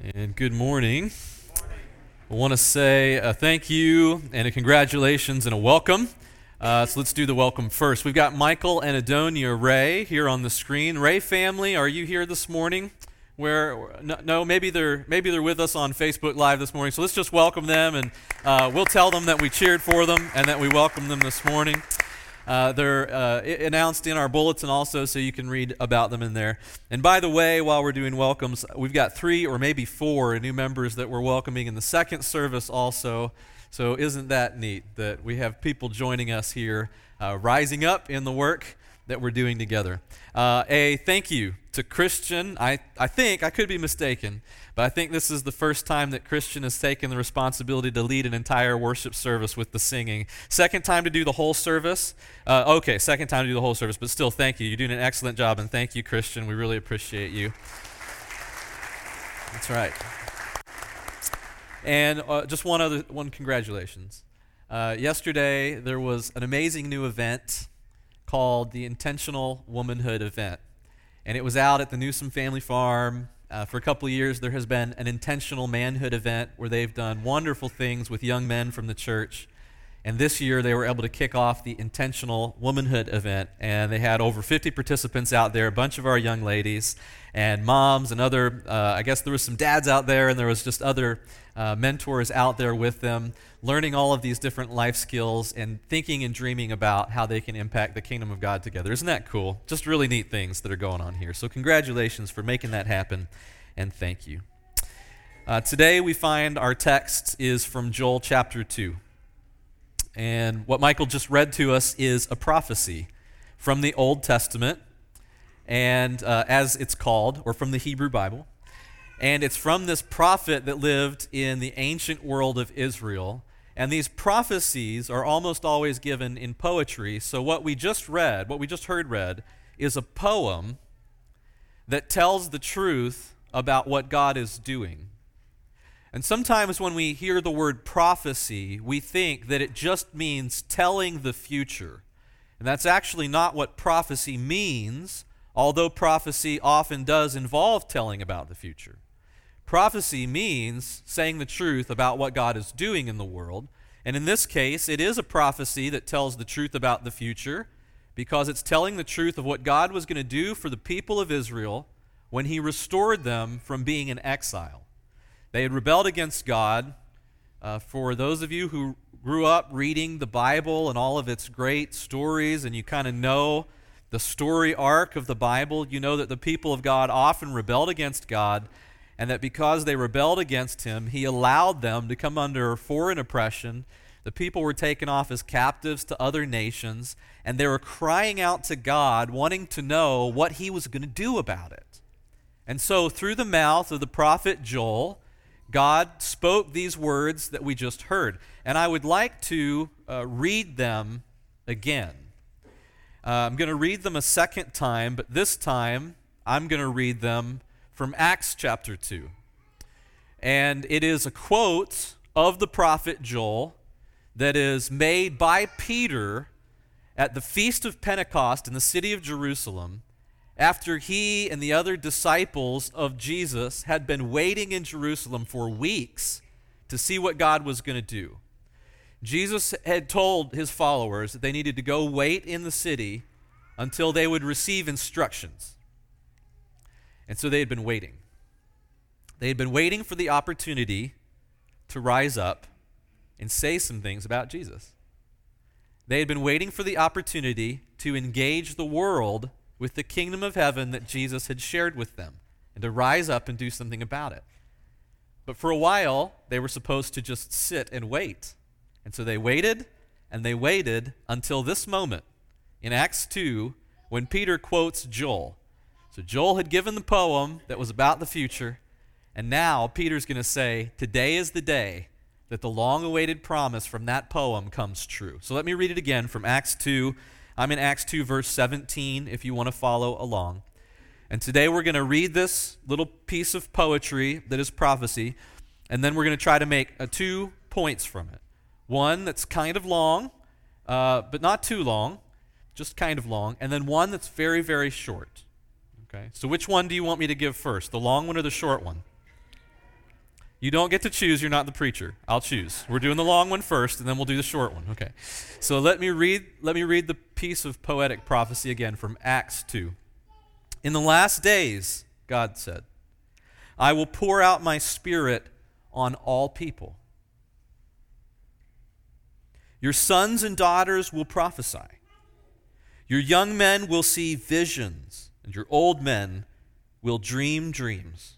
And good morning. I want to say a thank you and a congratulations and a welcome. Uh, so let's do the welcome first. We've got Michael and Adonia Ray here on the screen. Ray family, are you here this morning? Where no, no, maybe they're maybe they're with us on Facebook Live this morning. So let's just welcome them, and uh, we'll tell them that we cheered for them and that we welcome them this morning. Uh, they're uh, announced in our bulletin also, so you can read about them in there. And by the way, while we're doing welcomes, we've got three or maybe four new members that we're welcoming in the second service also. So isn't that neat that we have people joining us here, uh, rising up in the work that we're doing together? Uh, a thank you to Christian. I, I think, I could be mistaken, but I think this is the first time that Christian has taken the responsibility to lead an entire worship service with the singing. Second time to do the whole service. Uh, okay, second time to do the whole service, but still, thank you. You're doing an excellent job, and thank you, Christian. We really appreciate you. That's right. And uh, just one other one, congratulations. Uh, yesterday, there was an amazing new event called the Intentional Womanhood Event. And it was out at the Newsom Family Farm uh, for a couple of years, there has been an intentional manhood event where they've done wonderful things with young men from the church. And this year, they were able to kick off the intentional womanhood event. And they had over 50 participants out there, a bunch of our young ladies, and moms, and other, uh, I guess there was some dads out there, and there was just other uh, mentors out there with them, learning all of these different life skills and thinking and dreaming about how they can impact the kingdom of God together. Isn't that cool? Just really neat things that are going on here. So, congratulations for making that happen, and thank you. Uh, today, we find our text is from Joel chapter 2. And what Michael just read to us is a prophecy from the Old Testament, and uh, as it's called, or from the Hebrew Bible. And it's from this prophet that lived in the ancient world of Israel. And these prophecies are almost always given in poetry. So, what we just read, what we just heard read, is a poem that tells the truth about what God is doing. And sometimes when we hear the word prophecy, we think that it just means telling the future. And that's actually not what prophecy means, although prophecy often does involve telling about the future. Prophecy means saying the truth about what God is doing in the world. And in this case, it is a prophecy that tells the truth about the future because it's telling the truth of what God was going to do for the people of Israel when he restored them from being in exile. They had rebelled against God. Uh, for those of you who grew up reading the Bible and all of its great stories, and you kind of know the story arc of the Bible, you know that the people of God often rebelled against God and that because they rebelled against him, he allowed them to come under foreign oppression. The people were taken off as captives to other nations, and they were crying out to God, wanting to know what he was going to do about it. And so, through the mouth of the prophet Joel, God spoke these words that we just heard. And I would like to uh, read them again. Uh, I'm going to read them a second time, but this time I'm going to read them from Acts chapter 2. And it is a quote of the prophet Joel that is made by Peter at the feast of Pentecost in the city of Jerusalem after he and the other disciples of Jesus had been waiting in Jerusalem for weeks to see what God was going to do. Jesus had told his followers that they needed to go wait in the city until they would receive instructions. And so they had been waiting. They had been waiting for the opportunity to rise up and say some things about Jesus. They had been waiting for the opportunity to engage the world with the kingdom of heaven that Jesus had shared with them and to rise up and do something about it. But for a while, they were supposed to just sit and wait. And so they waited and they waited until this moment in Acts 2 when Peter quotes Joel. So Joel had given the poem that was about the future, and now Peter's going to say, Today is the day that the long awaited promise from that poem comes true. So let me read it again from Acts 2. I'm in Acts 2, verse 17, if you want to follow along. And today we're going to read this little piece of poetry that is prophecy, and then we're going to try to make uh, two points from it. One that's kind of long, uh, but not too long, just kind of long, and then one that's very, very short. Okay? So which one do you want me to give first, the long one or the short one? You don't get to choose. You're not the preacher. I'll choose. We're doing the long one first, and then we'll do the short one. Okay. So let me read. Let me read the piece of poetic prophecy again from Acts two. In the last days, God said, "I will pour out my Spirit on all people. Your sons and daughters will prophesy. Your young men will see visions, and your old men will dream dreams."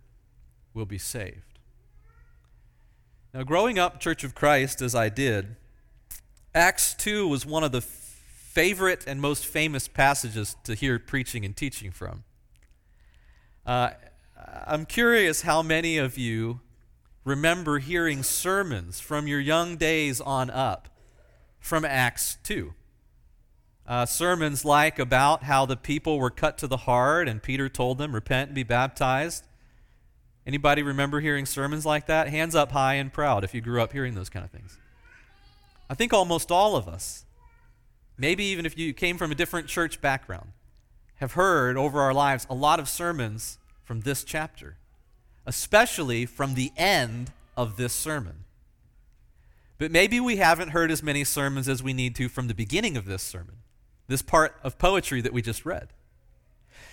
will be saved. Now, growing up Church of Christ as I did, Acts 2 was one of the favorite and most famous passages to hear preaching and teaching from. Uh, I'm curious how many of you remember hearing sermons from your young days on up from Acts 2. Uh, sermons like about how the people were cut to the heart and Peter told them, repent and be baptized. Anybody remember hearing sermons like that? Hands up high and proud if you grew up hearing those kind of things. I think almost all of us, maybe even if you came from a different church background, have heard over our lives a lot of sermons from this chapter, especially from the end of this sermon. But maybe we haven't heard as many sermons as we need to from the beginning of this sermon, this part of poetry that we just read.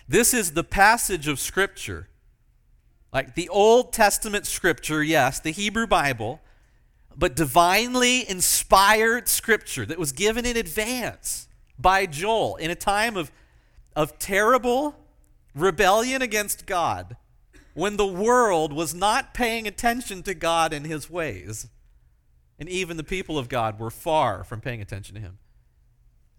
This is the passage of Scripture like the Old Testament scripture, yes, the Hebrew Bible, but divinely inspired scripture that was given in advance by Joel in a time of, of terrible rebellion against God when the world was not paying attention to God and his ways. And even the people of God were far from paying attention to him.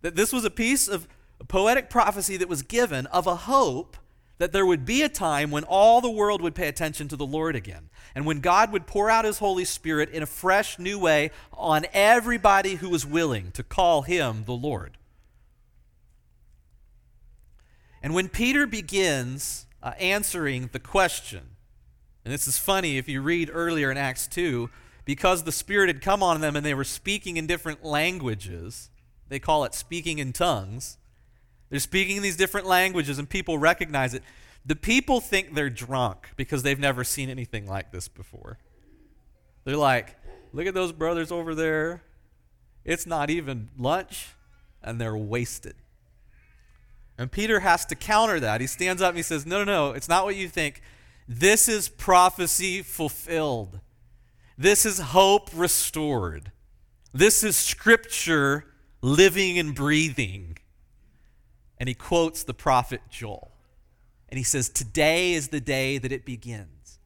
That this was a piece of poetic prophecy that was given of a hope that there would be a time when all the world would pay attention to the Lord again, and when God would pour out His Holy Spirit in a fresh, new way on everybody who was willing to call Him the Lord. And when Peter begins uh, answering the question, and this is funny if you read earlier in Acts 2, because the Spirit had come on them and they were speaking in different languages, they call it speaking in tongues. They're speaking these different languages and people recognize it. The people think they're drunk because they've never seen anything like this before. They're like, look at those brothers over there. It's not even lunch, and they're wasted. And Peter has to counter that. He stands up and he says, No, no, no, it's not what you think. This is prophecy fulfilled. This is hope restored. This is scripture living and breathing and he quotes the prophet Joel. And he says, Today is the day that it begins.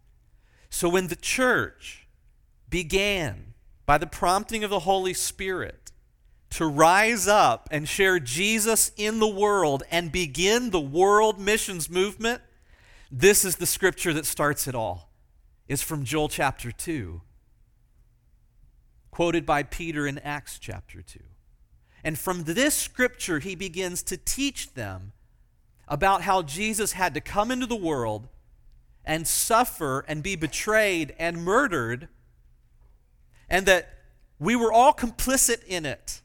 So when the church began by the prompting of the Holy Spirit to rise up and share Jesus in the world and begin the world missions movement, this is the scripture that starts it all. It's from Joel chapter 2, quoted by Peter in Acts chapter 2. And from this scripture, he begins to teach them about how Jesus had to come into the world and suffer and be betrayed and murdered, and that we were all complicit in it,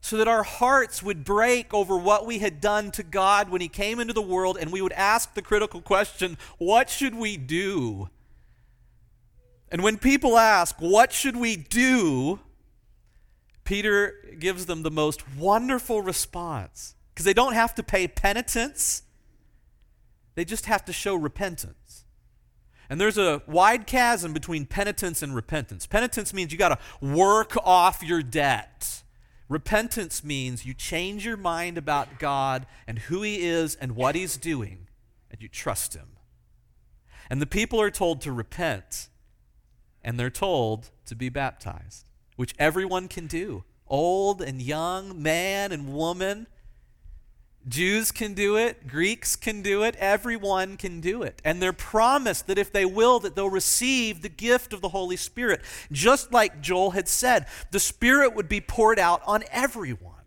so that our hearts would break over what we had done to God when He came into the world, and we would ask the critical question what should we do? And when people ask, what should we do? Peter gives them the most wonderful response because they don't have to pay penitence, they just have to show repentance. And there's a wide chasm between penitence and repentance. Penitence means you got to work off your debt. Repentance means you change your mind about God and who He is and what He's doing, and you trust Him. And the people are told to repent, and they're told to be baptized which everyone can do old and young, man and woman. Jews can do it, Greeks can do it, everyone can do it. And they're promised that if they will that they'll receive the gift of the Holy Spirit. Just like Joel had said, the Spirit would be poured out on everyone.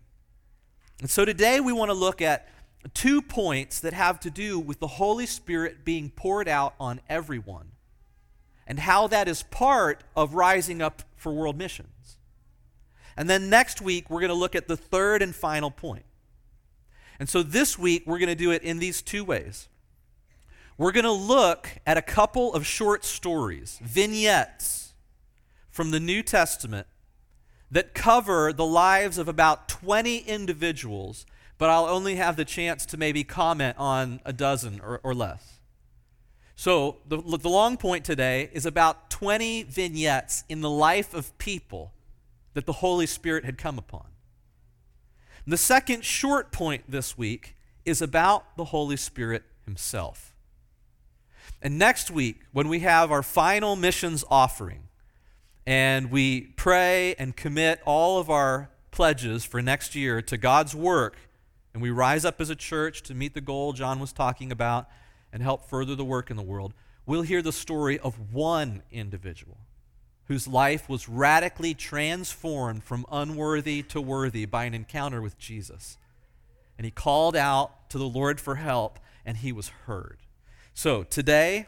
And so today we want to look at two points that have to do with the Holy Spirit being poured out on everyone and how that is part of rising up for world missions. And then next week we're going to look at the third and final point. and so this week, we're going to do it in these two ways. We're going to look at a couple of short stories, vignettes from the New Testament that cover the lives of about 20 individuals, but I'll only have the chance to maybe comment on a dozen or, or less. So, the, the long point today is about 20 vignettes in the life of people that the Holy Spirit had come upon. The second short point this week is about the Holy Spirit Himself. And next week, when we have our final missions offering, and we pray and commit all of our pledges for next year to God's work, and we rise up as a church to meet the goal John was talking about and help further the work in the world, we'll hear the story of one individual whose life was radically transformed from unworthy to worthy by an encounter with Jesus. And he called out to the Lord for help, and he was heard. So today,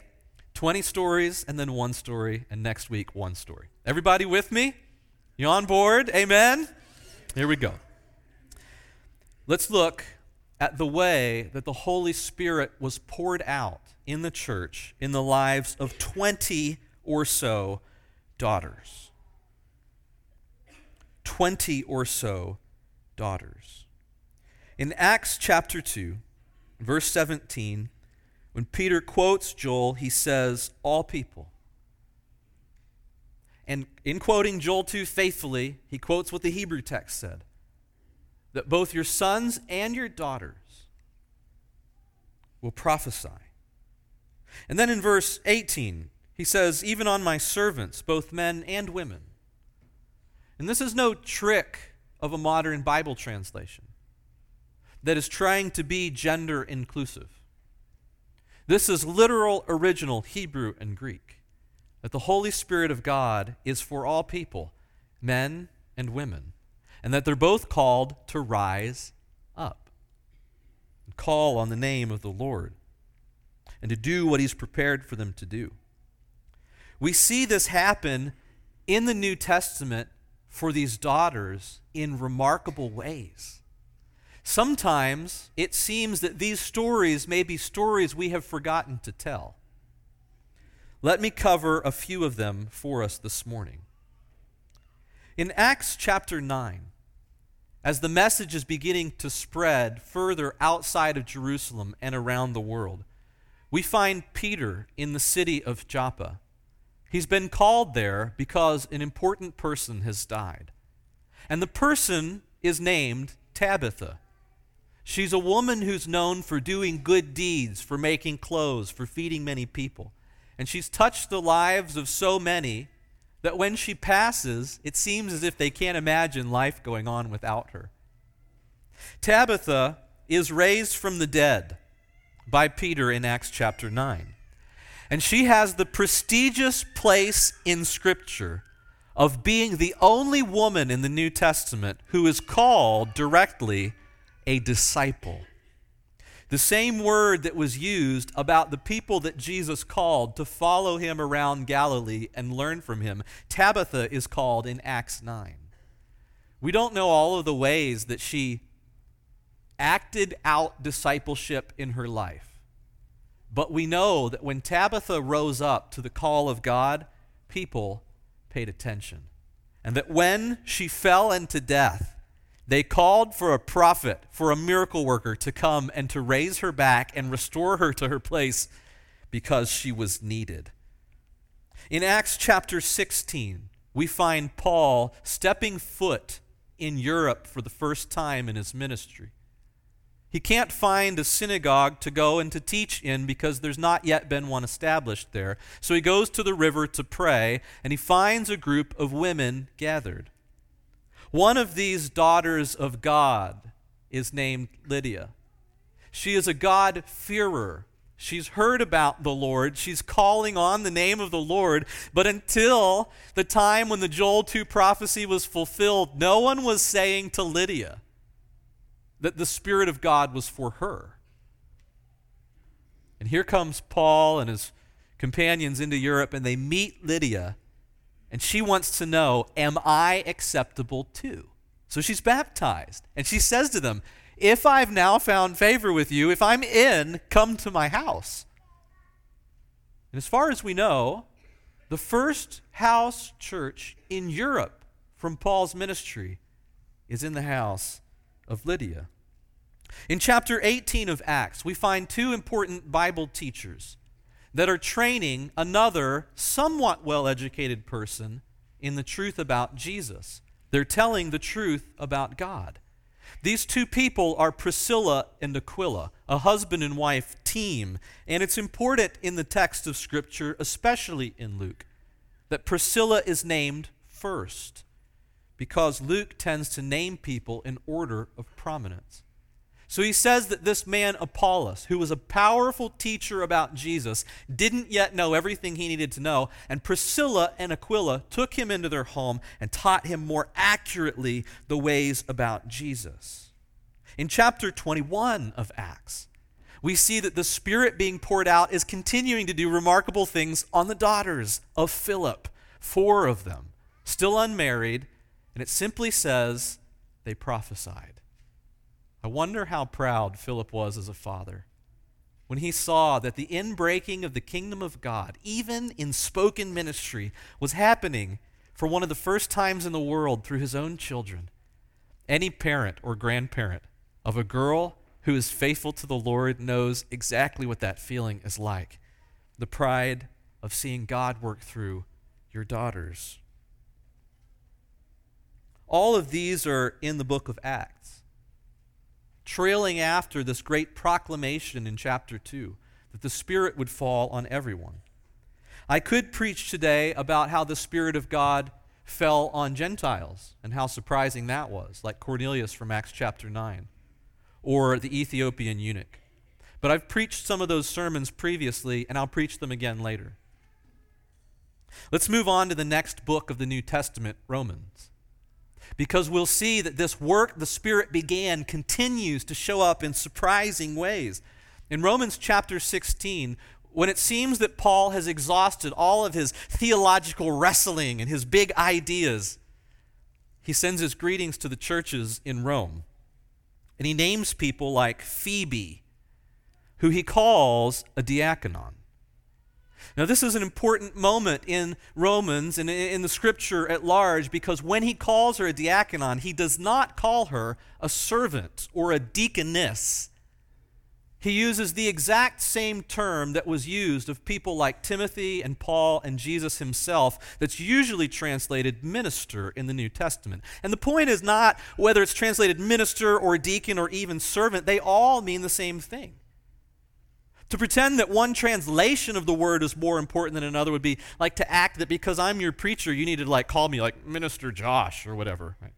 20 stories, and then one story, and next week, one story. Everybody with me? You on board? Amen? Here we go. Let's look at the way that the Holy Spirit was poured out in the church in the lives of 20 or so daughters. 20 or so daughters. In Acts chapter 2, verse 17, when Peter quotes Joel, he says, All people. And in quoting Joel 2 faithfully, he quotes what the Hebrew text said that both your sons and your daughters will prophesy. And then in verse 18, he says, Even on my servants, both men and women. And this is no trick of a modern Bible translation that is trying to be gender inclusive. This is literal, original Hebrew and Greek. That the Holy Spirit of God is for all people, men and women, and that they're both called to rise up and call on the name of the Lord and to do what He's prepared for them to do. We see this happen in the New Testament for these daughters in remarkable ways. Sometimes it seems that these stories may be stories we have forgotten to tell. Let me cover a few of them for us this morning. In Acts chapter 9, as the message is beginning to spread further outside of Jerusalem and around the world, we find Peter in the city of Joppa. He's been called there because an important person has died. And the person is named Tabitha. She's a woman who's known for doing good deeds, for making clothes, for feeding many people. And she's touched the lives of so many that when she passes, it seems as if they can't imagine life going on without her. Tabitha is raised from the dead by Peter in Acts chapter 9. And she has the prestigious place in Scripture of being the only woman in the New Testament who is called directly a disciple. The same word that was used about the people that Jesus called to follow him around Galilee and learn from him, Tabitha is called in Acts 9. We don't know all of the ways that she acted out discipleship in her life. But we know that when Tabitha rose up to the call of God, people paid attention. And that when she fell into death, they called for a prophet, for a miracle worker to come and to raise her back and restore her to her place because she was needed. In Acts chapter 16, we find Paul stepping foot in Europe for the first time in his ministry. He can't find a synagogue to go and to teach in because there's not yet been one established there. So he goes to the river to pray, and he finds a group of women gathered. One of these daughters of God is named Lydia. She is a God-fearer. She's heard about the Lord. She's calling on the name of the Lord. But until the time when the Joel 2 prophecy was fulfilled, no one was saying to Lydia that the Spirit of God was for her. And here comes Paul and his companions into Europe, and they meet Lydia, and she wants to know, Am I acceptable too? So she's baptized, and she says to them, If I've now found favor with you, if I'm in, come to my house. And as far as we know, the first house church in Europe from Paul's ministry is in the house of Lydia. In chapter 18 of Acts, we find two important Bible teachers that are training another somewhat well educated person in the truth about Jesus. They're telling the truth about God. These two people are Priscilla and Aquila, a husband and wife team. And it's important in the text of Scripture, especially in Luke, that Priscilla is named first because Luke tends to name people in order of prominence. So he says that this man, Apollos, who was a powerful teacher about Jesus, didn't yet know everything he needed to know. And Priscilla and Aquila took him into their home and taught him more accurately the ways about Jesus. In chapter 21 of Acts, we see that the Spirit being poured out is continuing to do remarkable things on the daughters of Philip, four of them, still unmarried. And it simply says they prophesied. I wonder how proud Philip was as a father when he saw that the inbreaking of the kingdom of God, even in spoken ministry, was happening for one of the first times in the world through his own children. Any parent or grandparent of a girl who is faithful to the Lord knows exactly what that feeling is like the pride of seeing God work through your daughters. All of these are in the book of Acts trailing after this great proclamation in chapter 2 that the Spirit would fall on everyone. I could preach today about how the Spirit of God fell on Gentiles and how surprising that was, like Cornelius from Acts chapter 9, or the Ethiopian eunuch. But I've preached some of those sermons previously, and I'll preach them again later. Let's move on to the next book of the New Testament, Romans because we'll see that this work the Spirit began continues to show up in surprising ways. In Romans chapter 16, when it seems that Paul has exhausted all of his theological wrestling and his big ideas, he sends his greetings to the churches in Rome. And he names people like Phoebe, who he calls a diaconon. Now, this is an important moment in Romans and in the scripture at large because when he calls her a diaconon, he does not call her a servant or a deaconess. He uses the exact same term that was used of people like Timothy and Paul and Jesus himself, that's usually translated minister in the New Testament. And the point is not whether it's translated minister or deacon or even servant, they all mean the same thing. To pretend that one translation of the word is more important than another would be like to act that because I'm your preacher, you need to like call me like Minister Josh or whatever. Right?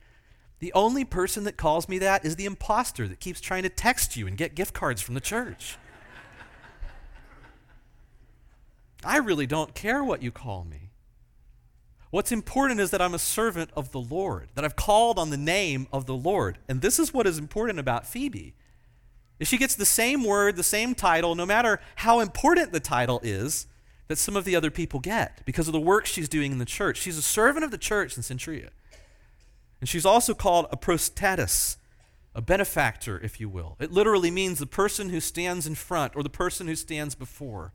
The only person that calls me that is the impostor that keeps trying to text you and get gift cards from the church. I really don't care what you call me. What's important is that I'm a servant of the Lord, that I've called on the name of the Lord. And this is what is important about Phoebe. She gets the same word, the same title, no matter how important the title is that some of the other people get because of the work she's doing in the church. She's a servant of the church in Cenchreae. And she's also called a prostatis, a benefactor, if you will. It literally means the person who stands in front or the person who stands before.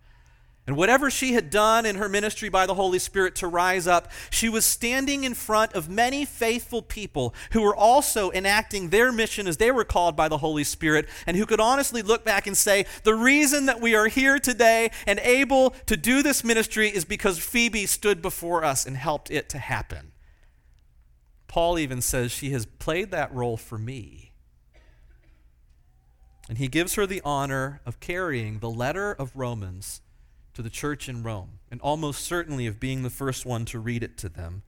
And whatever she had done in her ministry by the Holy Spirit to rise up, she was standing in front of many faithful people who were also enacting their mission as they were called by the Holy Spirit, and who could honestly look back and say, The reason that we are here today and able to do this ministry is because Phoebe stood before us and helped it to happen. Paul even says she has played that role for me. And he gives her the honor of carrying the letter of Romans to the church in Rome, and almost certainly of being the first one to read it to them.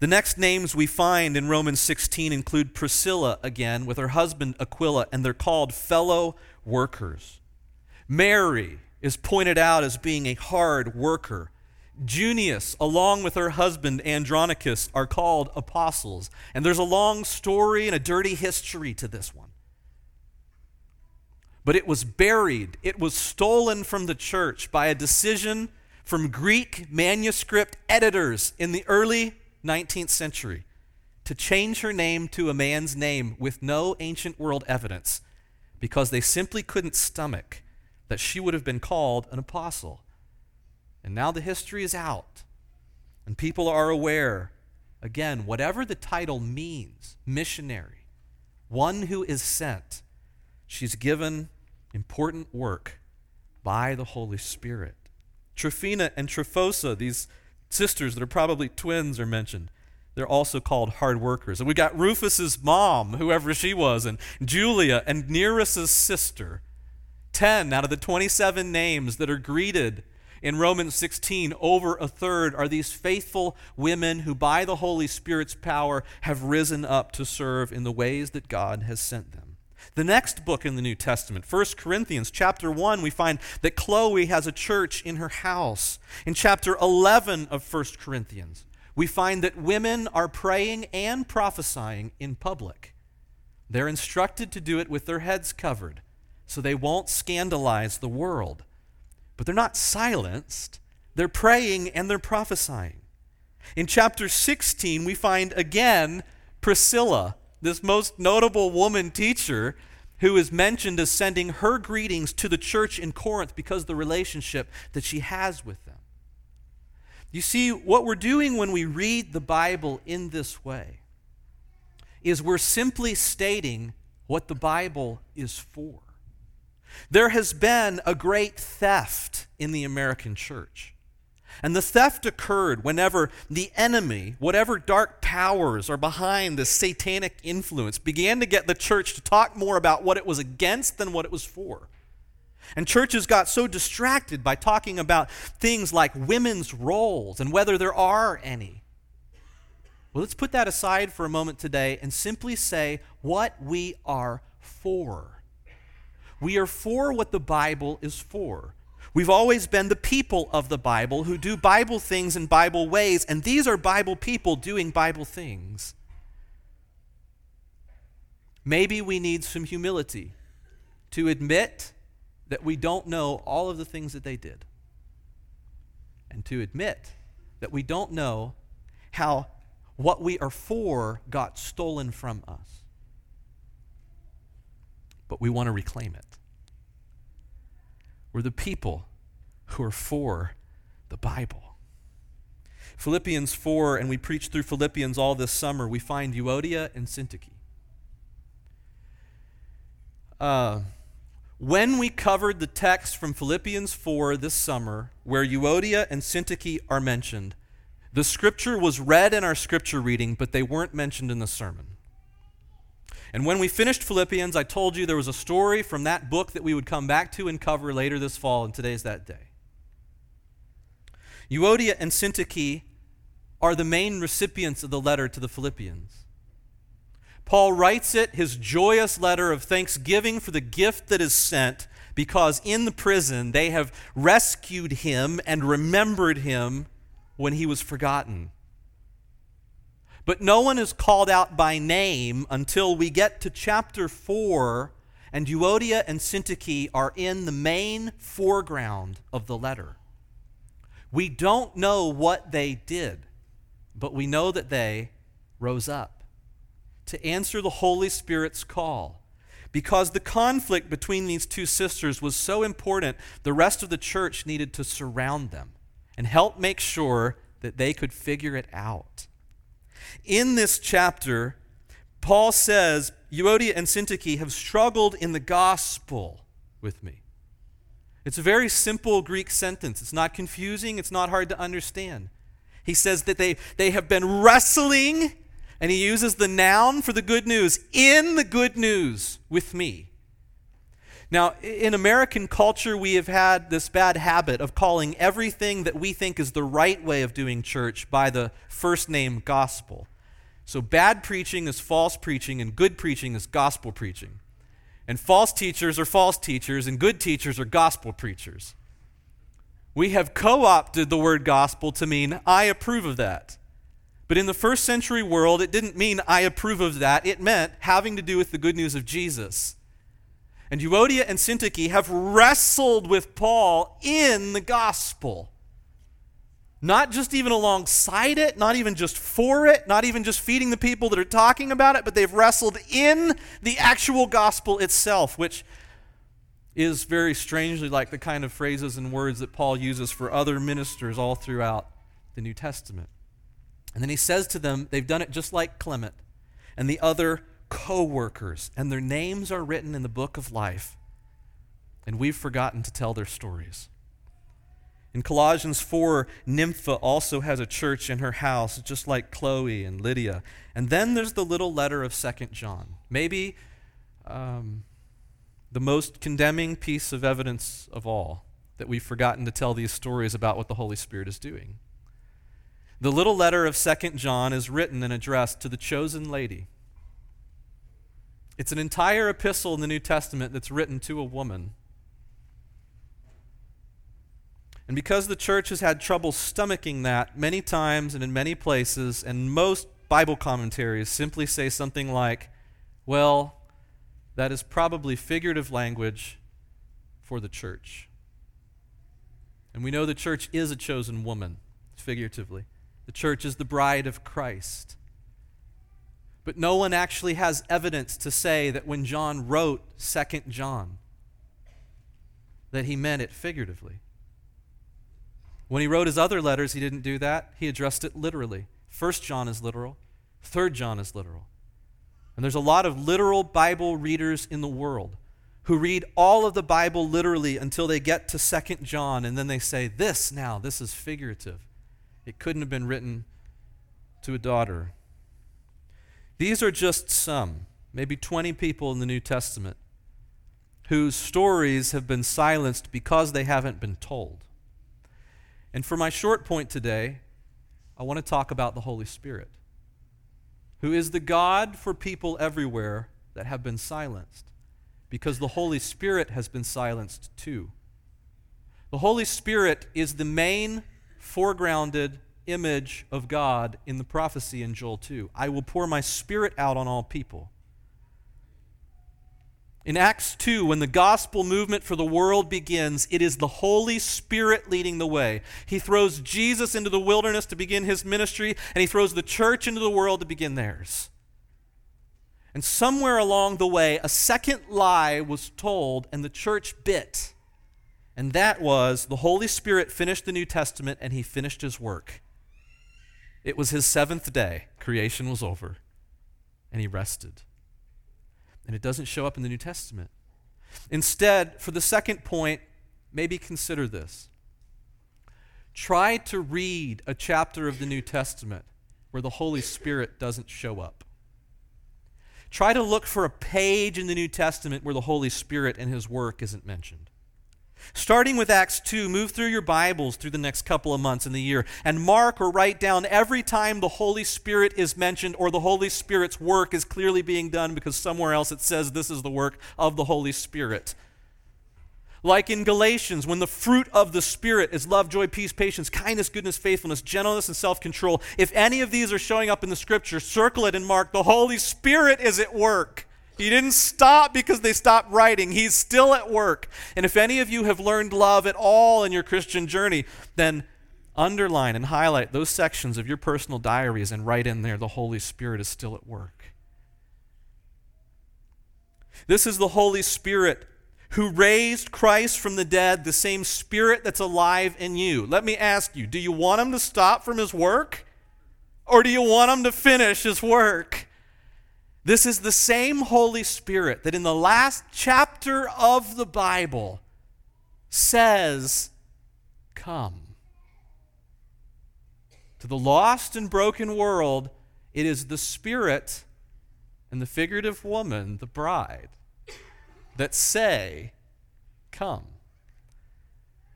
The next names we find in Romans 16 include Priscilla again with her husband Aquila, and they're called fellow workers. Mary is pointed out as being a hard worker. Junius, along with her husband Andronicus, are called apostles. And there's a long story and a dirty history to this one. But it was buried, it was stolen from the church by a decision from Greek manuscript editors in the early 19th century to change her name to a man's name with no ancient world evidence because they simply couldn't stomach that she would have been called an apostle. And now the history is out, and people are aware. Again, whatever the title means missionary, one who is sent, she's given important work by the Holy Spirit. Tryphena and Tryphosa, these sisters that are probably twins, are mentioned. They're also called hard workers. And we got Rufus's mom, whoever she was, and Julia and Nereus's sister. 10 out of the 27 names that are greeted in Romans 16, over a third are these faithful women who, by the Holy Spirit's power, have risen up to serve in the ways that God has sent them. The next book in the New Testament, 1 Corinthians, chapter 1, we find that Chloe has a church in her house. In chapter 11 of 1 Corinthians, we find that women are praying and prophesying in public. They're instructed to do it with their heads covered so they won't scandalize the world. But they're not silenced, they're praying and they're prophesying. In chapter 16, we find again Priscilla, this most notable woman teacher, who is mentioned as sending her greetings to the church in Corinth because of the relationship that she has with them. You see, what we're doing when we read the Bible in this way is we're simply stating what the Bible is for. There has been a great theft in the American church. And the theft occurred whenever the enemy, whatever dark powers are behind this satanic influence, began to get the church to talk more about what it was against than what it was for. And churches got so distracted by talking about things like women's roles and whether there are any. Well, let's put that aside for a moment today and simply say what we are for. We are for what the Bible is for. We've always been the people of the Bible who do Bible things in Bible ways, and these are Bible people doing Bible things. Maybe we need some humility to admit that we don't know all of the things that they did. And to admit that we don't know how what we are for got stolen from us. But we want to reclaim it. We're the people who are for the Bible. Philippians 4, and we preached through Philippians all this summer, we find Euodia and Syntyche. Uh, when we covered the text from Philippians 4 this summer, where Euodia and Syntyche are mentioned, the scripture was read in our scripture reading, but they weren't mentioned in the sermon. And when we finished Philippians, I told you there was a story from that book that we would come back to and cover later this fall, and today's that day. Euodia and Syntyche are the main recipients of the letter to the Philippians. Paul writes it, his joyous letter of thanksgiving for the gift that is sent, because in the prison they have rescued him and remembered him when he was forgotten. But no one is called out by name until we get to chapter 4, and Euodia and Syntyche are in the main foreground of the letter. We don't know what they did, but we know that they rose up to answer the Holy Spirit's call. Because the conflict between these two sisters was so important, the rest of the church needed to surround them and help make sure that they could figure it out. In this chapter, Paul says Euodia and Syntyche have struggled in the gospel with me. It's a very simple Greek sentence. It's not confusing, it's not hard to understand. He says that they, they have been wrestling and he uses the noun for the good news in the good news with me. Now, in American culture, we have had this bad habit of calling everything that we think is the right way of doing church by the first name gospel. So, bad preaching is false preaching, and good preaching is gospel preaching. And false teachers are false teachers, and good teachers are gospel preachers. We have co opted the word gospel to mean, I approve of that. But in the first century world, it didn't mean, I approve of that. It meant having to do with the good news of Jesus. And Euodia and Syntyche have wrestled with Paul in the gospel. Not just even alongside it, not even just for it, not even just feeding the people that are talking about it, but they've wrestled in the actual gospel itself, which is very strangely like the kind of phrases and words that Paul uses for other ministers all throughout the New Testament. And then he says to them, they've done it just like Clement and the other co workers, and their names are written in the book of life, and we've forgotten to tell their stories. In Colossians 4, Nympha also has a church in her house, just like Chloe and Lydia. And then there's the little letter of Second John. Maybe um, the most condemning piece of evidence of all that we've forgotten to tell these stories about what the Holy Spirit is doing. The little letter of Second John is written and addressed to the chosen lady. It's an entire epistle in the New Testament that's written to a woman and because the church has had trouble stomaching that many times and in many places, and most Bible commentaries simply say something like, well, that is probably figurative language for the church. And we know the church is a chosen woman, figuratively. The church is the bride of Christ. But no one actually has evidence to say that when John wrote 2 John, that he meant it figuratively. When he wrote his other letters, he didn't do that. He addressed it literally. First John is literal, third John is literal. And there's a lot of literal Bible readers in the world who read all of the Bible literally until they get to Second John, and then they say, This now, this is figurative. It couldn't have been written to a daughter. These are just some, maybe 20 people in the New Testament, whose stories have been silenced because they haven't been told. And for my short point today, I want to talk about the Holy Spirit, who is the God for people everywhere that have been silenced, because the Holy Spirit has been silenced too. The Holy Spirit is the main foregrounded image of God in the prophecy in Joel 2. I will pour my Spirit out on all people. In Acts 2, when the gospel movement for the world begins, it is the Holy Spirit leading the way. He throws Jesus into the wilderness to begin his ministry, and he throws the church into the world to begin theirs. And somewhere along the way, a second lie was told, and the church bit. And that was the Holy Spirit finished the New Testament, and he finished his work. It was his seventh day. Creation was over, and he rested and it doesn't show up in the New Testament. Instead, for the second point, maybe consider this. Try to read a chapter of the New Testament where the Holy Spirit doesn't show up. Try to look for a page in the New Testament where the Holy Spirit and his work isn't mentioned. Starting with Acts 2, move through your Bibles through the next couple of months in the year and mark or write down every time the Holy Spirit is mentioned or the Holy Spirit's work is clearly being done because somewhere else it says this is the work of the Holy Spirit. Like in Galatians, when the fruit of the Spirit is love, joy, peace, patience, kindness, goodness, faithfulness, gentleness, and self control, if any of these are showing up in the scripture, circle it and mark the Holy Spirit is at work. He didn't stop because they stopped writing. He's still at work. And if any of you have learned love at all in your Christian journey, then underline and highlight those sections of your personal diaries and write in there the Holy Spirit is still at work. This is the Holy Spirit who raised Christ from the dead, the same Spirit that's alive in you. Let me ask you do you want him to stop from his work? Or do you want him to finish his work? This is the same Holy Spirit that in the last chapter of the Bible says, Come. To the lost and broken world, it is the Spirit and the figurative woman, the bride, that say, Come.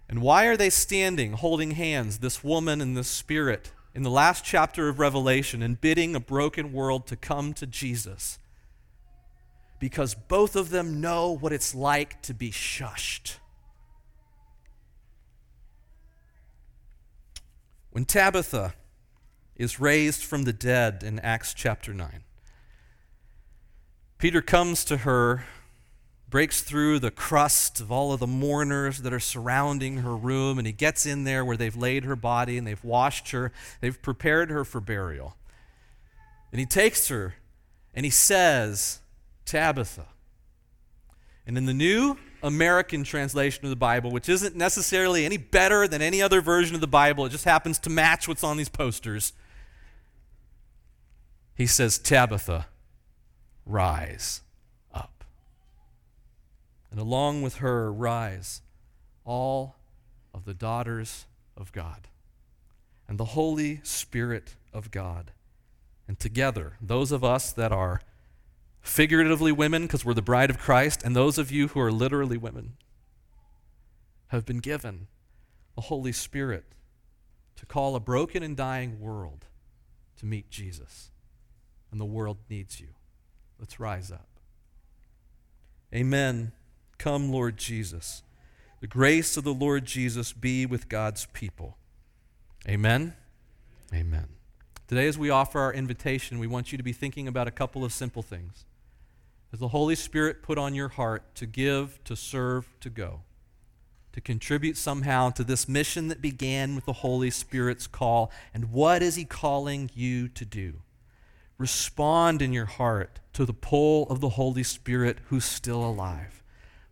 And why are they standing, holding hands, this woman and this Spirit? In the last chapter of Revelation and bidding a broken world to come to Jesus. because both of them know what it's like to be shushed. When Tabitha is raised from the dead in Acts chapter 9, Peter comes to her, breaks through the crust of all of the mourners that are surrounding her room, and he gets in there where they've laid her body and they've washed her, they've prepared her for burial. And he takes her and he says, Tabitha. And in the New American translation of the Bible, which isn't necessarily any better than any other version of the Bible, it just happens to match what's on these posters. He says, Tabitha, rise. And along with her rise all of the daughters of God and the Holy Spirit of God. And together, those of us that are figuratively women because we're the bride of Christ, and those of you who are literally women have been given the Holy Spirit to call a broken and dying world to meet Jesus. And the world needs you. Let's rise up. Amen. Come, Lord Jesus. The grace of the Lord Jesus be with God's people. Amen. Amen. Today, as we offer our invitation, we want you to be thinking about a couple of simple things. As the Holy Spirit put on your heart to give, to serve, to go, to contribute somehow to this mission that began with the Holy Spirit's call, and what is He calling you to do? Respond in your heart to the pull of the Holy Spirit who's still alive.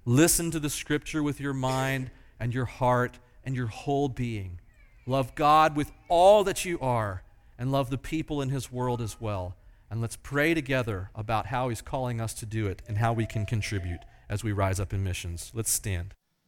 Listen to the Scripture with your mind and your heart and your whole being. Love God with all that you are, and love the people in His world as well and let's pray together about how He's calling us to do it and how we can contribute as we rise up in missions. Let's stand.